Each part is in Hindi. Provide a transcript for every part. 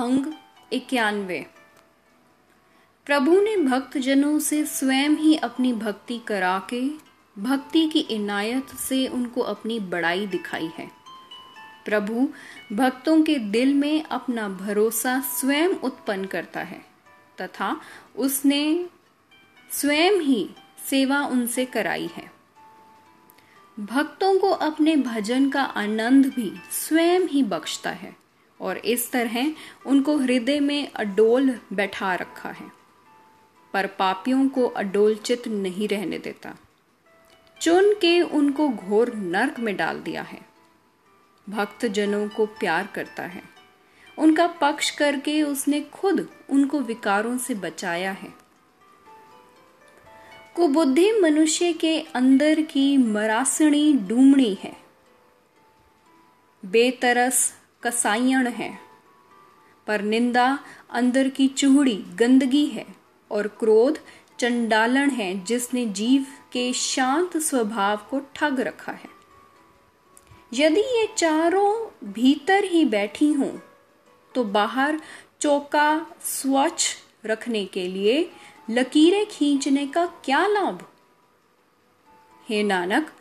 अंग इक्यानवे। प्रभु ने भक्तजनों से स्वयं ही अपनी भक्ति करा के भक्ति की इनायत से उनको अपनी बड़ाई दिखाई है। प्रभु भक्तों के दिल में अपना भरोसा स्वयं उत्पन्न करता है, तथा उसने स्वयं ही सेवा उनसे कराई है। भक्तों को अपने भजन का आनंद भी स्वयं ही बख्शता है। और इस तरह उनको हृदय में अडोल बैठा रखा है, पर पापियों को अडोल चित नहीं रहने देता। चुन के उनको घोर नरक में डाल दिया है। भक्त जनों को प्यार करता है। उनका पक्ष करके उसने खुद उनको विकारों से बचाया है। कुबुद्धि मनुष्य के अंदर की मरासणी डूमणी है। बेतरस कसायण है। पर निंदा अंदर की चूहड़ी गंदगी है और क्रोध चंडालन है जिसने जीव के शांत स्वभाव को ठग रखा है। यदि ये चारों भीतर ही बैठी हों तो बाहर चौका स्वच्छ रखने के लिए लकीरें खींचने का क्या लाभ? हे नानक,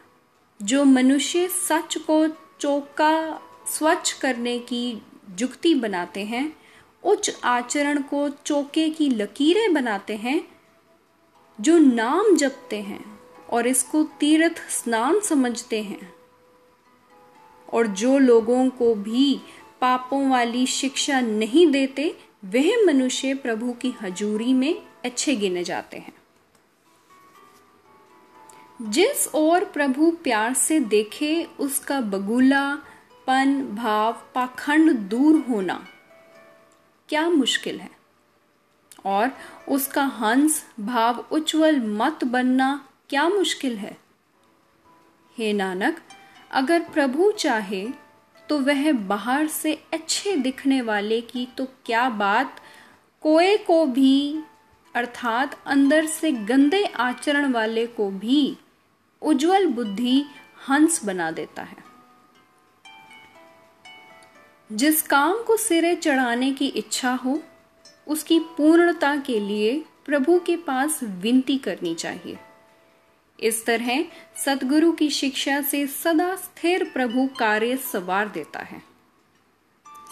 जो मनुष्य सच को चौका स्वच्छ करने की जुक्ति बनाते हैं, उच्च आचरण को चौके की लकीरें बनाते हैं, जो नाम जपते हैं और इसको तीर्थ स्नान समझते हैं। और जो लोगों को भी पापों वाली शिक्षा नहीं देते, वह मनुष्य प्रभु की हजूरी में अच्छे गिने जाते हैं। जिस ओर प्रभु प्यार से देखे, उसका बगुला पन, भाव, पाखंड दूर होना क्या मुश्किल है? और उसका हंस, भाव, उज्जवल मत बनना क्या मुश्किल है? हे नानक, अगर प्रभु चाहे तो वह बाहर से अच्छे दिखने वाले की तो क्या बात? कोए को भी, अर्थात अंदर से गंदे आचरण वाले को भी उज्जवल बुद्धि हंस बना देता है। जिस काम को सिरे चढ़ाने की इच्छा हो, उसकी पूर्णता के लिए प्रभु के पास विनती करनी चाहिए। इस तरह सदगुरु की शिक्षा से सदा स्थिर प्रभु कार्य सवार देता है।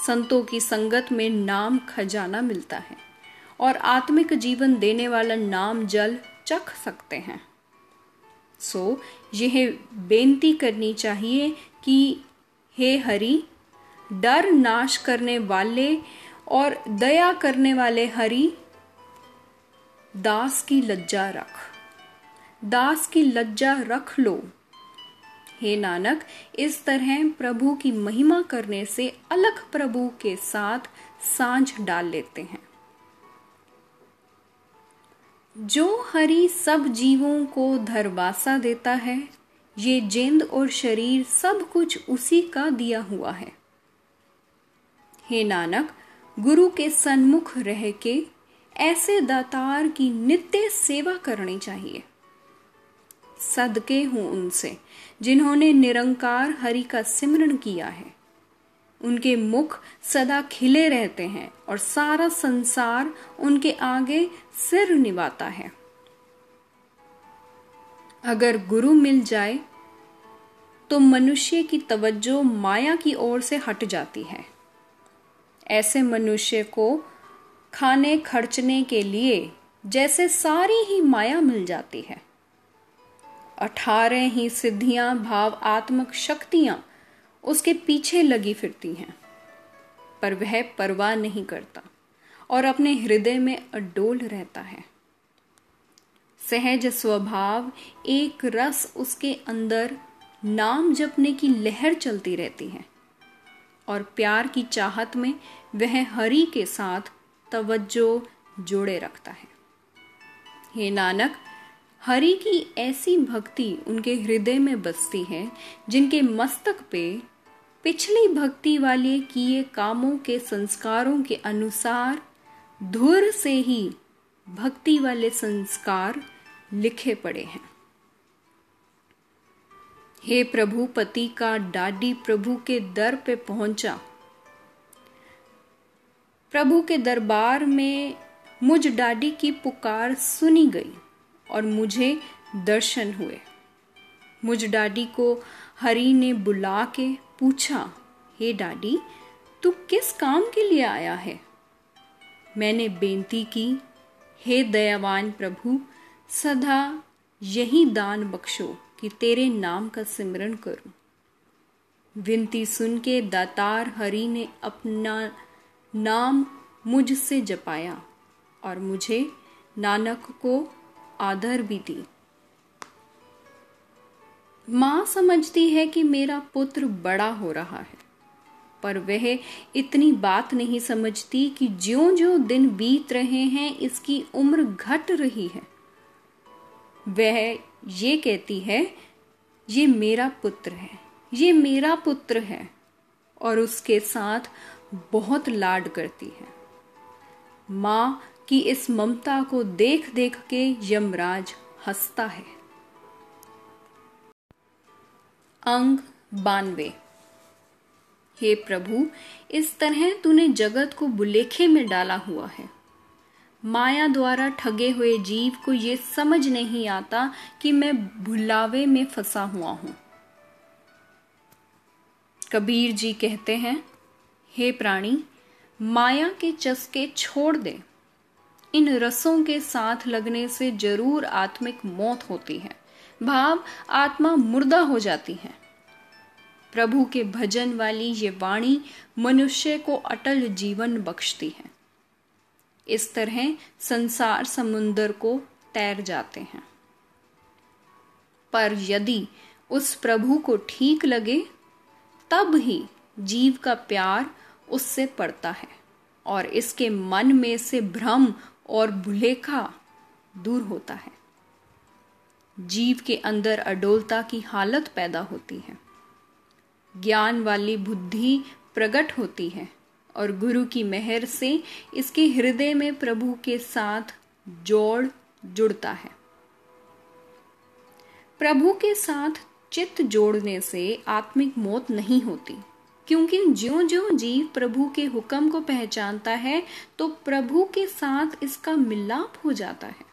संतों की संगत में नाम खजाना मिलता है और आत्मिक जीवन देने वाला नाम जल चख सकते हैं। सो, यह बेनती करनी चाहिए कि हे हरि डर नाश करने वाले और दया करने वाले हरि, दास की लज्जा रख। दास की लज्जा रख लो। हे नानक, इस तरह प्रभु की महिमा करने से अलग प्रभु के साथ साँझ डाल लेते हैं। जो हरि सब जीवों को धरवासा देता है, ये जिंद और शरीर सब कुछ उसी का दिया हुआ है। हे नानक, गुरु के सन्मुख रह के ऐसे दातार की नित्य सेवा करनी चाहिए। सदके हूँ उनसे, जिन्होंने निरंकार हरि का सिमरण किया है। उनके मुख सदा खिले रहते हैं और सारा संसार उनके आगे सिर निभाता है। अगर गुरु मिल जाए तो मनुष्य की तवज्जो माया की ओर से हट जाती है। ऐसे मनुष्य को खाने खर्चने के लिए जैसे सारी ही माया मिल जाती है। अठारह ही सिद्धियाँ, भाव, आत्मक शक्तियाँ उसके पीछे लगी फिरती हैं, पर वह परवाह नहीं करता और अपने हृदय में अडोल रहता है। सहज स्वभाव, एक रस उसके अंदर नाम जपने की लहर चलती रहती है। और प्यार की चाहत में वह हरि के साथ तवज्जो जोड़े रखता है। हे नानक, हरि की ऐसी भक्ति उनके हृदय में बसती है, जिनके मस्तक पे पिछली भक्ति वाले किए कामों के संस्कारों के अनुसार धुर से ही भक्ति वाले संस्कार लिखे पड़े हैं। हे प्रभु, पति का डाडी प्रभु के दर पे पहुँचा। प्रभु के दरबार में मुझ डाडी की पुकार सुनी गई और मुझे दर्शन हुए। मुझ डाडी को हरि ने बुला के पूछा, हे डाडी, तू किस काम के लिए आया है? मैंने बेनती की, हे दयावान प्रभु, सदा यही दान बख्शो। कि तेरे नाम का सिमरन करूँ। विनती सुन के दातार हरि ने अपना नाम मुझसे जपाया और मुझे नानक को आदर भी दी। माँ समझती है कि मेरा पुत्र बड़ा हो रहा है, पर वह इतनी बात नहीं समझती कि ज्यो ज्यो दिन बीत रहे हैं, इसकी उम्र घट रही है। वह ये कहती है, ये मेरा पुत्र है, ये मेरा पुत्र है। और उसके साथ बहुत लाड करती है। माँ की इस ममता को देख देख के यमराज हंसता है। अंग बानवे। हे प्रभु, इस तरह तूने जगत को बुलेखे में डाला हुआ है। माया द्वारा ठगे हुए जीव को ये समझ नहीं आता कि मैं भुलावे में फंसा हुआ हूँ। कबीर जी कहते हैं, हे प्राणी, माया के चस्के छोड़ दे। इन रसों के साथ लगने से ज़रूर आत्मिक मौत होती है। भाव आत्मा मुर्दा हो जाती है। प्रभु के भजन वाली ये वाणी मनुष्य को अटल जीवन बख्शती है। इस तरह संसार समुन्दर को तैर जाते हैं। पर यदि उस प्रभु को ठीक लगे, तब ही जीव का प्यार उससे पड़ता है और इसके मन में से भ्रम और भुलेखा दूर होता है। जीव के अंदर अडोलता की हालत पैदा होती है। ज्ञान वाली बुद्धि प्रकट होती है। और गुरु की मेहर से इसके हृदय में प्रभु के साथ जोड़ जुड़ता है। प्रभु के साथ चित्त जोड़ने से आत्मिक मौत नहीं होती, क्योंकि ज्यो ज्यो जीव प्रभु के हुक्म को पहचानता है तो प्रभु के साथ इसका मिलाप हो जाता है।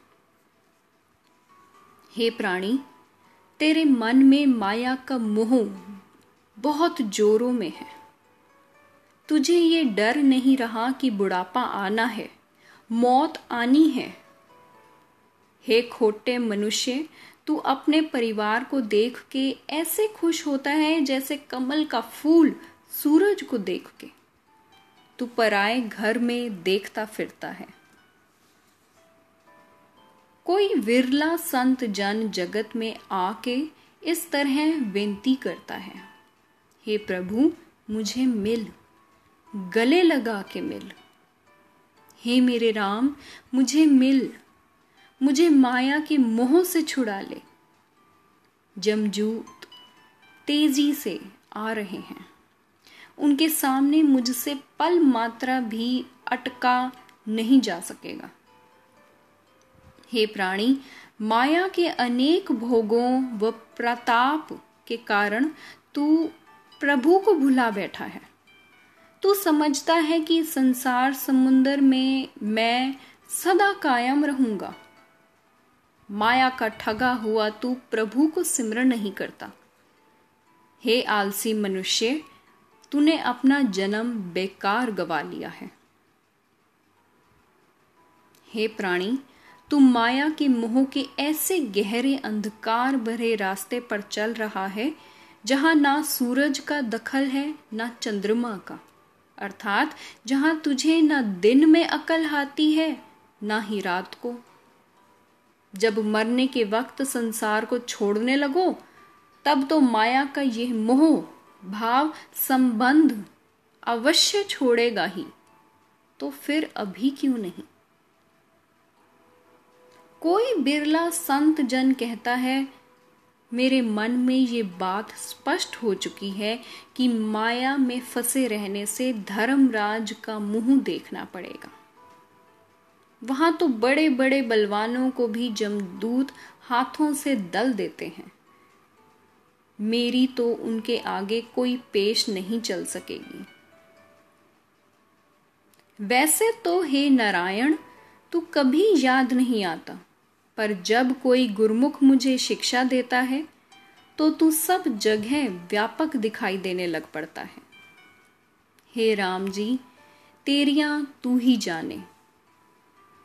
हे प्राणी, तेरे मन में माया का मोह बहुत जोरों में है। तुझे ये डर नहीं रहा कि बुढ़ापा आना है? मौत आनी है। हे खोटे मनुष्य, तू अपने परिवार को देख के ऐसे खुश होता है जैसे कमल का फूल सूरज को देख के। तू पराए घर में देखता फिरता है। कोई विरला संत जन जगत में आके इस तरह विनती करता है। हे प्रभु, मुझे मिल। गले लगा के मिल। हे मेरे राम, मुझे मिल। मुझे माया के मोह से छुड़ा ले। जमजूत तेज़ी से आ रहे हैं। उनके सामने मुझसे पल मात्रा भी अटका नहीं जा सकेगा। हे प्राणी, माया के अनेक भोगों व प्रताप के कारण तू प्रभु को भुला बैठा है। तू समझता है कि संसार समुन्दर में मैं सदा कायम रहूँगा। माया का ठगा हुआ तू प्रभु को सिमरण नहीं करता। हे आलसी मनुष्य, तूने अपना जन्म बेकार गवा लिया है। हे प्राणी, तू माया के मोह के ऐसे गहरे अंधकार भरे रास्ते पर चल रहा है, जहाँ ना सूरज का दखल है, ना चंद्रमा का। अर्थात, जहाँ तुझे ना दिन में अकल आती है, न ही रात को। जब मरने के वक्त संसार को छोड़ने लगो, तब तो माया का यह मोह, भाव, संबंध अवश्य छोड़ेगा ही। तो फिर अभी क्यों नहीं? कोई बिरला संत जन कहता है मेरे मन में ये बात स्पष्ट हो चुकी है कि माया में फंसे रहने से धर्मराज का मुँह देखना पड़ेगा। वहाँ तो बड़े बड़े बलवानों को भी जमदूत हाथों से दल देते हैं। मेरी तो उनके आगे कोई पेश नहीं चल सकेगी। वैसे तो हे नारायण, तू कभी याद नहीं आता। पर जब कोई गुरमुख मुझे शिक्षा देता है तो तू सब जगह व्यापक दिखाई देने लग पड़ता है। हे राम जी, तेरिया तू ही जाने।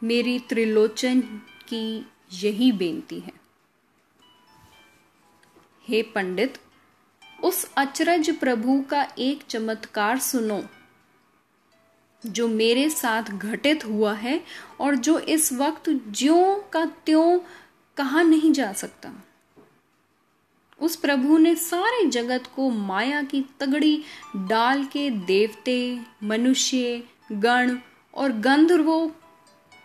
मेरी त्रिलोचन की यही बेनती है। हे पंडित, उस अचरज प्रभु का एक चमत्कार सुनो। जो मेरे साथ घटित हुआ है और जो इस वक्त ज्यो का त्यों कहा नहीं जा सकता। उस प्रभु ने सारे जगत को माया की तगड़ी डाल के देवते, मनुष्य, गण और गंधर्वों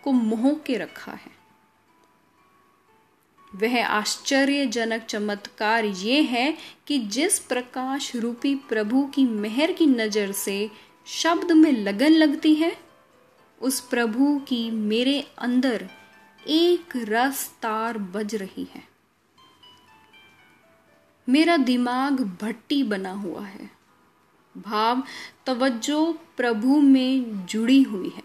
को मोह के रखा है। वह आश्चर्यजनक चमत्कार ये है कि जिस प्रकाश रूपी प्रभु की मेहर की नज़र से शब्द में लगन लगती है, उस प्रभु की मेरे अंदर एक रस तार बज रही है। मेरा दिमाग भट्टी बना हुआ है। भाव तवज्जो प्रभु में जुड़ी हुई है।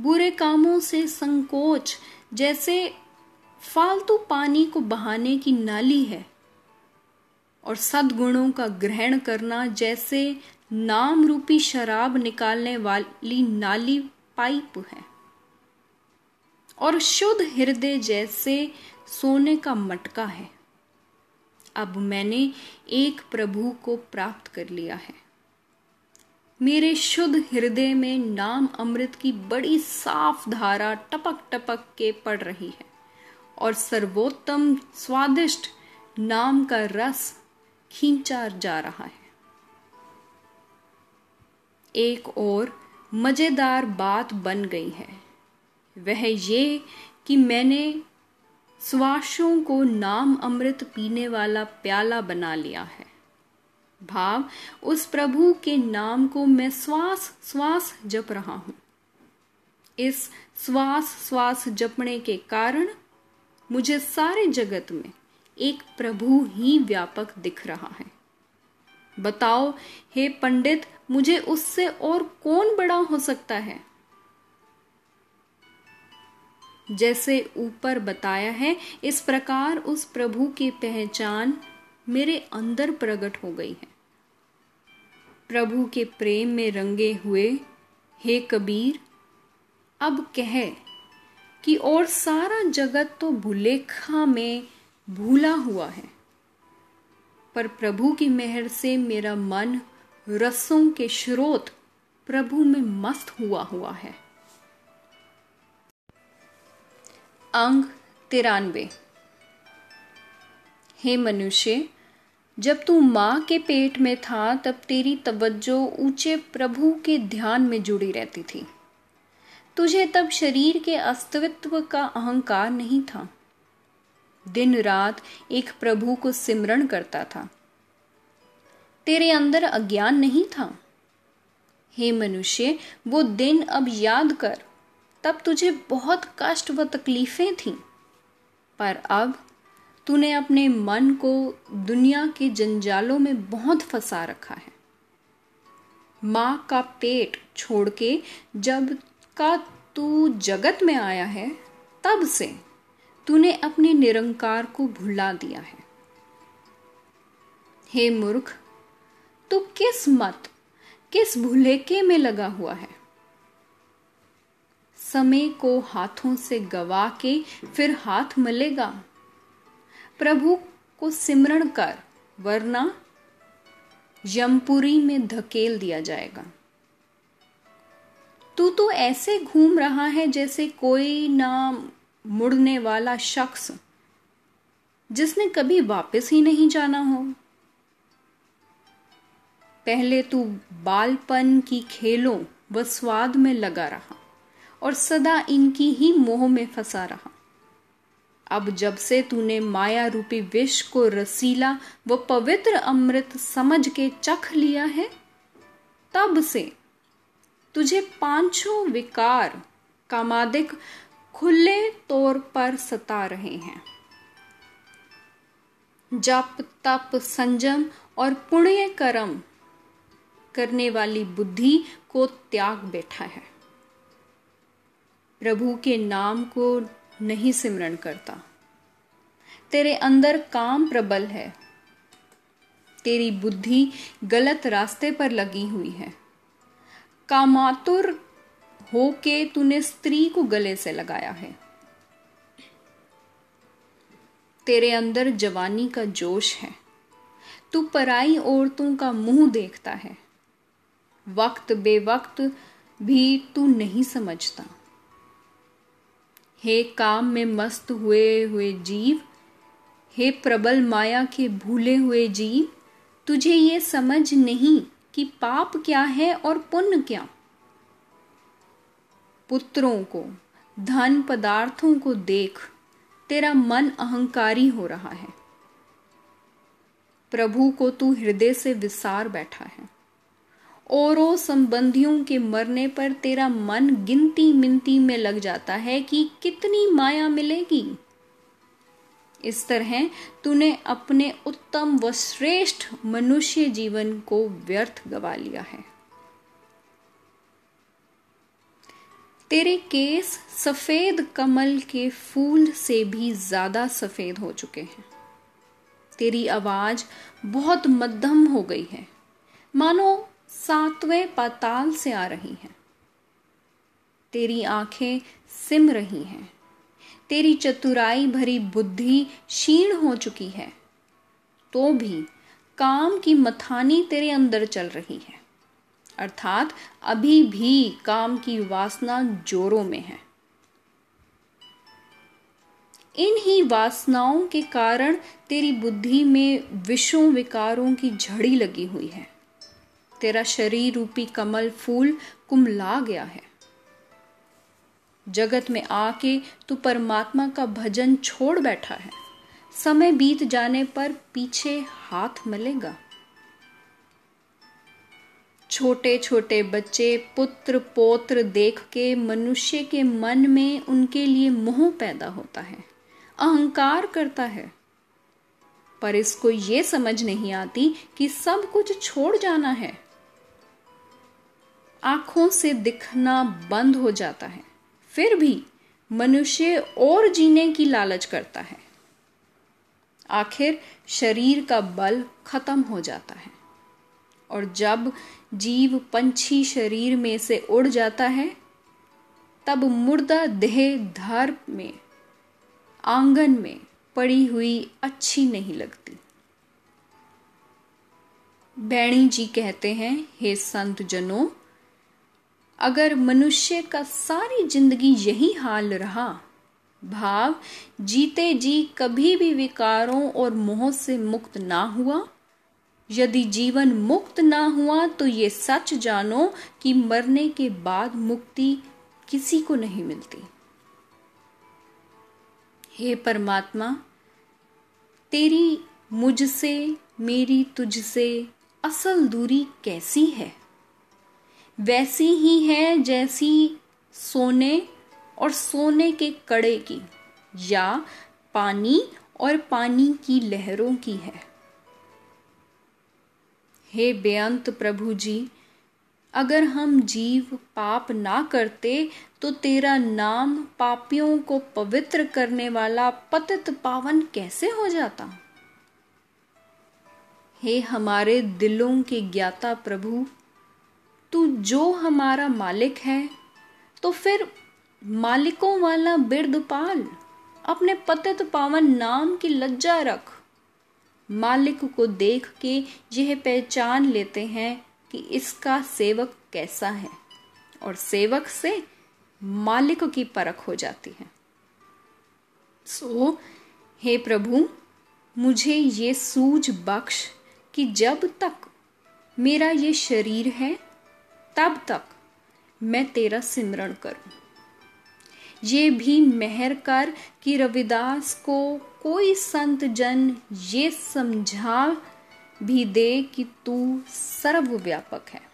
बुरे कामों से संकोच जैसे फालतू पानी को बहाने की नाली है, और सदगुणों का ग्रहण करना जैसे नाम रूपी शराब निकालने वाली नाली पाइप है। और शुद्ध हृदय जैसे सोने का मटका है। अब मैंने एक प्रभु को प्राप्त कर लिया है। मेरे शुद्ध हृदय में नाम अमृत की बड़ी साफ़ धारा टपक टपक के पड़ रही है। और सर्वोत्तम स्वादिष्ट नाम का रस खींचा जा रहा है। एक और मज़ेदार बात बन गई है। वह ये कि मैंने स्वाशों को नाम अमृत पीने वाला प्याला बना लिया है। भाव, उस प्रभु के नाम को मैं श्वास श्वास जप रहा हूँ। इस श्वास श्वास जपने के कारण मुझे सारे जगत में एक प्रभु ही व्यापक दिख रहा है। बताओ, हे पंडित, मुझे उससे और कौन बड़ा हो सकता है? जैसे ऊपर बताया है, इस प्रकार उस प्रभु की पहचान मेरे अंदर प्रकट हो गई है। प्रभु के प्रेम में रंगे हुए, हे कबीर, अब कह कि और सारा जगत तो भूलेखा में भूला हुआ है। पर प्रभु की मेहर से मेरा मन रसों के स्रोत प्रभु में मस्त हुआ हुआ है। अंग तिरानवे। हे मनुष्य, जब तू माँ के पेट में था, तब तेरी तवज्जो ऊँचे प्रभु के ध्यान में जुड़ी रहती थी। तुझे तब शरीर के अस्तित्व का अहंकार नहीं था। दिन रात एक प्रभु को सिमरण करता था। तेरे अंदर अज्ञान नहीं था? हे मनुष्य, वो दिन अब याद कर, तब तुझे बहुत कष्ट व तकलीफें थीं। पर अब तूने अपने मन को दुनिया के जंजालों में बहुत फंसा रखा है। माँ का पेट छोड़ के जब का तू जगत में आया है, तब से तूने अपने निरंकार को भुला दिया है। हे मूर्ख, तू किस मत, किस भुलेके में लगा हुआ है? समय को हाथों से गवा के फिर हाथ मलेगा। प्रभु को सिमरण कर, वरना यमपुरी में धकेल दिया जाएगा। तू तो ऐसे घूम रहा है जैसे कोई ना मुड़ने वाला शख्स जिसने कभी वापस ही नहीं जाना हो। पहले तू बालपन की खेलों व स्वाद में लगा रहा और सदा इनकी ही मोह में फंसा रहा। अब जब से तूने माया रूपी विष को रसीला व पवित्र अमृत समझ के चख लिया है, तब से तुझे पाँचों विकार, कामादिक खुले तौर पर सता रहे हैं। जप, तप संजम और पुण्य कर्म करने वाली बुद्धि को त्याग बैठा है। प्रभु के नाम को नहीं सिमरण करता। तेरे अंदर काम प्रबल है। तेरी बुद्धि गलत रास्ते पर लगी हुई है। कामातुर होके तूने स्त्री को गले से लगाया है। तेरे अंदर जवानी का जोश है। तू पराई औरतों का मुँह देखता है। वक्त बेवक्त भी तू नहीं समझता। हे काम में मस्त हुए हुए जीव, हे प्रबल माया के भूले हुए जीव, तुझे ये समझ नहीं कि पाप क्या है और पुण्य क्या। पुत्रों को, धन पदार्थों को देख, तेरा मन अहंकारी हो रहा है। प्रभु को तू हृदय से विसार बैठा है। औरों संबंधियों के मरने पर तेरा मन गिनती मिनती में लग जाता है कि कितनी माया मिलेगी। इस तरह तूने अपने उत्तम व श्रेष्ठ मनुष्य जीवन को व्यर्थ गवा लिया है। तेरे केस सफ़ेद कमल के फूल से भी ज़्यादा सफ़ेद हो चुके हैं। तेरी आवाज़ बहुत मध्यम हो गई है। मानो सातवें पाताल से आ रही है। तेरी आँखें सिम रही हैं। तेरी चतुराई भरी बुद्धि क्षीण हो चुकी है। तो भी काम की मथानी तेरे अंदर चल रही है। अर्थात अभी भी काम की वासना जोरों में है। इन ही वासनाओं के कारण तेरी बुद्धि में विषों विकारों की झड़ी लगी हुई है। तेरा शरीर रूपी कमल फूल कुमला गया है। जगत में आके तू परमात्मा का भजन छोड़ बैठा है। समय बीत जाने पर पीछे हाथ मिलेगा। छोटे छोटे बच्चे पुत्र पोत्र देख के मनुष्य के मन में उनके लिए मोह पैदा होता है, अहंकार करता है। पर इसको ये समझ नहीं आती कि सब कुछ छोड़ जाना है। आँखों से दिखना बंद हो जाता है, फिर भी मनुष्य और जीने की लालच करता है। आखिर शरीर का बल खत्म हो जाता है। और जब जीव पंछी शरीर में से उड़ जाता है, तब मुर्दा देह धर में, आँगन में पड़ी हुई अच्छी नहीं लगती। बैणी जी कहते हैं, हे संत जनों अगर मनुष्य का सारी ज़िंदगी यही हाल रहा, भाव, जीते जी कभी भी विकारों और मोह से मुक्त ना हुआ यदि जीवन मुक्त ना हुआ तो ये सच जानो कि मरने के बाद मुक्ति किसी को नहीं मिलती। हे परमात्मा, तेरी मुझसे, मेरी तुझसे असल दूरी कैसी है? वैसी ही है जैसी सोने और सोने के कड़े की, या पानी और पानी की लहरों की है। हे बेअंत प्रभु जी, अगर हम जीव पाप ना करते तो तेरा नाम पापियों को पवित्र करने वाला पतित पावन कैसे हो जाता? हे हमारे दिलों के ज्ञाता प्रभु, तू जो हमारा मालिक है तो फिर मालिकों वाला बिरद पाल, अपने पतित पावन नाम की लज्जा रख। मालिक को देख के यह पहचान लेते हैं कि इसका सेवक कैसा है। और सेवक से मालिक की परख हो जाती है। सो so, हे प्रभु मुझे ये सूझ बख्श कि जब तक मेरा ये शरीर है तब तक मैं तेरा सिमरण करूँ। ये भी मेहर कर कि रविदास को कोई संत जन ये समझा भी दे कि तू सर्वव्यापक है।